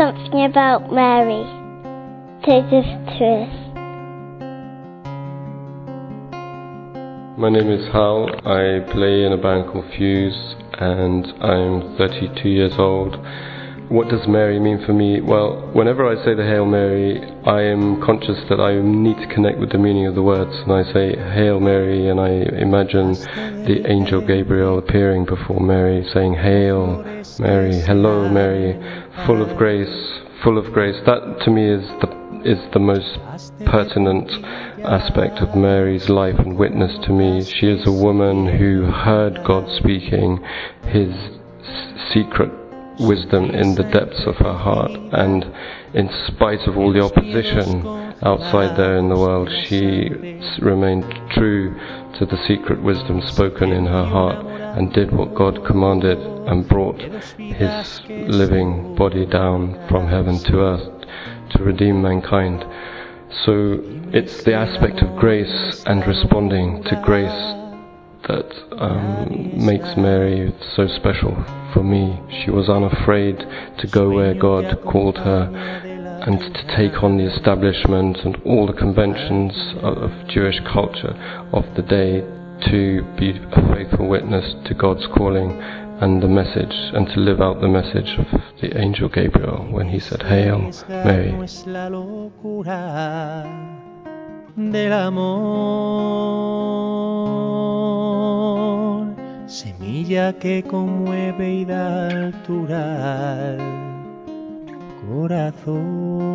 something about Mary to give to us. My name is Hal. I play in a band called Fuse and I'm 32 years old. What does Mary mean for me? Well, whenever I say the Hail Mary, I am conscious that I need to connect with the meaning of the words. And I say Hail Mary, and I imagine the angel Gabriel appearing before Mary, saying, Hail Mary, hello Mary, full of grace, full of grace. That to me is the is the most pertinent aspect of Mary's life and witness to me. She is a woman who heard God speaking his secret wisdom in the depths of her heart, and in spite of all the opposition outside there in the world, she remained true to the secret wisdom spoken in her heart and did what God commanded and brought his living body down from heaven to earth to redeem mankind. So it's the aspect of grace and responding to grace that um, makes Mary so special for me. She was unafraid to go where God called her and to take on the establishment and all the conventions of Jewish culture of the day to be a faithful witness to God's calling and the message and to live out the message of the angel Gabriel when he said, Hail Mary. del amor, semilla que conmueve y da altura al corazón.